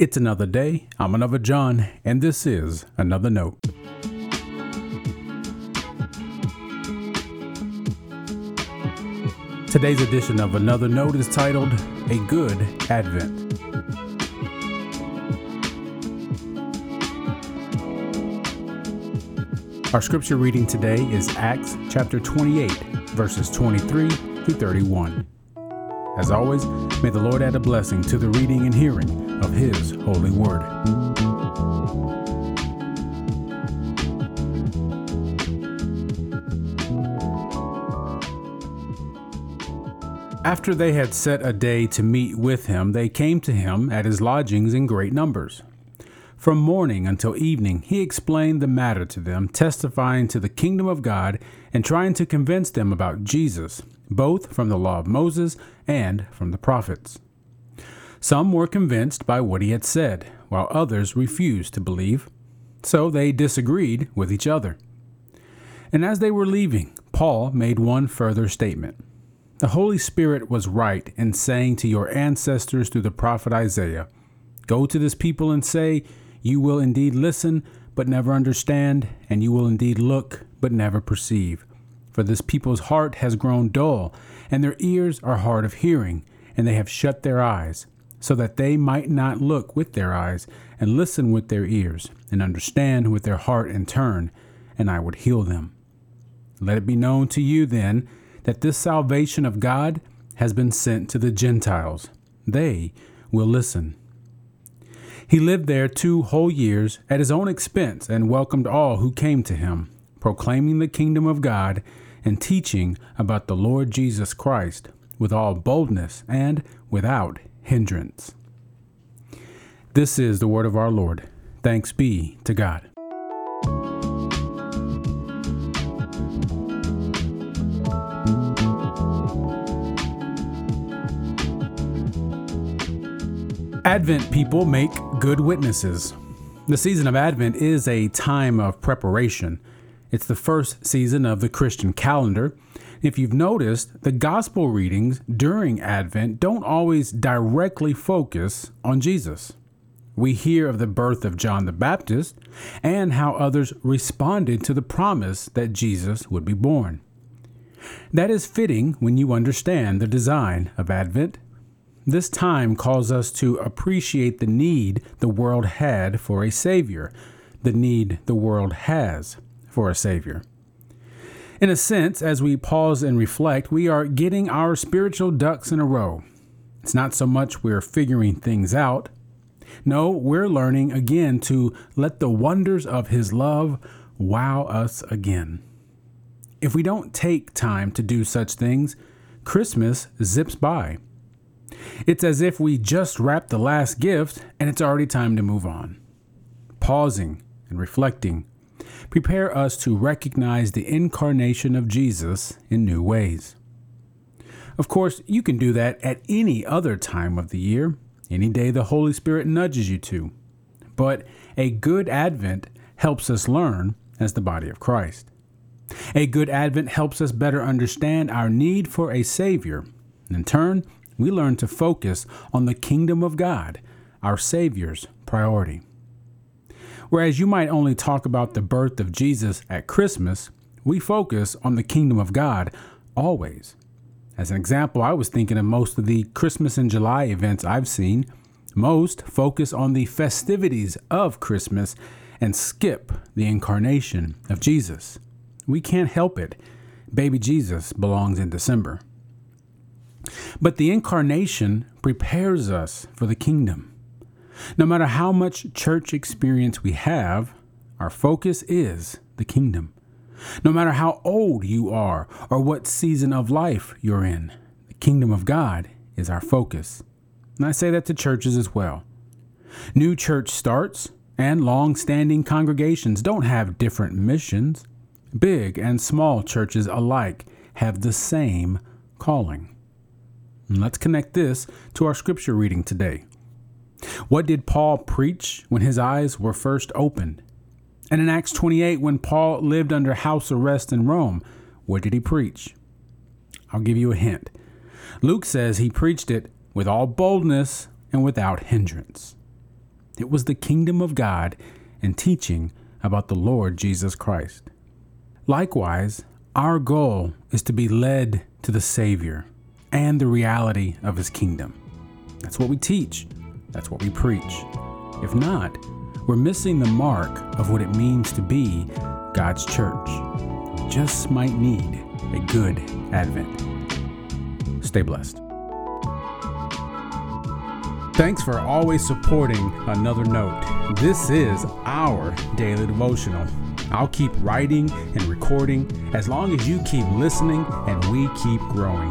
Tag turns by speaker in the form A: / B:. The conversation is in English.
A: It's another day. I'm another John, and this is another note. Today's edition of Another Note is titled A Good Advent. Our scripture reading today is Acts chapter 28, verses 23 through 31. As always, may the Lord add a blessing to the reading and hearing of His holy word. After they had set a day to meet with him, they came to him at his lodgings in great numbers. From morning until evening, he explained the matter to them, testifying to the kingdom of God and trying to convince them about Jesus, both from the law of Moses and from the prophets. Some were convinced by what he had said, while others refused to believe. So they disagreed with each other. And as they were leaving, Paul made one further statement. The Holy Spirit was right in saying to your ancestors through the prophet Isaiah, Go to this people and say, You will indeed listen, but never understand, and you will indeed look, but never perceive. For this people's heart has grown dull, and their ears are hard of hearing, and they have shut their eyes, so that they might not look with their eyes, and listen with their ears, and understand with their heart and turn, and I would heal them. Let it be known to you then that this salvation of God has been sent to the Gentiles. They will listen. He lived there two whole years at his own expense and welcomed all who came to him, proclaiming the kingdom of God and teaching about the Lord Jesus Christ with all boldness and without hindrance. This is the word of our Lord. Thanks be to God. Advent people make good witnesses. The season of Advent is a time of preparation. It's the first season of the Christian calendar. If you've noticed, the gospel readings during Advent don't always directly focus on Jesus. We hear of the birth of John the Baptist and how others responded to the promise that Jesus would be born. That is fitting when you understand the design of Advent this time calls us to appreciate the need the world had for a Savior, the need the world has for a Savior. In a sense, as we pause and reflect, we are getting our spiritual ducks in a row. It's not so much we're figuring things out. No, we're learning again to let the wonders of His love wow us again. If we don't take time to do such things, Christmas zips by. It's as if we just wrapped the last gift and it's already time to move on. Pausing and reflecting prepare us to recognize the incarnation of Jesus in new ways. Of course, you can do that at any other time of the year, any day the Holy Spirit nudges you to. But a good Advent helps us learn as the body of Christ. A good Advent helps us better understand our need for a Savior. In turn, we learn to focus on the kingdom of God, our Savior's priority. Whereas you might only talk about the birth of Jesus at Christmas, we focus on the kingdom of God always. As an example, I was thinking of most of the Christmas and July events I've seen. Most focus on the festivities of Christmas and skip the incarnation of Jesus. We can't help it. Baby Jesus belongs in December. But the incarnation prepares us for the kingdom. No matter how much church experience we have, our focus is the kingdom. No matter how old you are or what season of life you're in, the kingdom of God is our focus. And I say that to churches as well. New church starts and long standing congregations don't have different missions. Big and small churches alike have the same calling. And let's connect this to our scripture reading today. What did Paul preach when his eyes were first opened? And in Acts 28, when Paul lived under house arrest in Rome, what did he preach? I'll give you a hint. Luke says he preached it with all boldness and without hindrance. It was the kingdom of God and teaching about the Lord Jesus Christ. Likewise, our goal is to be led to the Savior and the reality of His kingdom. That's what we teach, that's what we preach. If not, we're missing the mark of what it means to be God's church. We just might need a good Advent. Stay blessed. Thanks for always supporting Another Note. This is our daily devotional. I'll keep writing and recording as long as you keep listening and we keep growing.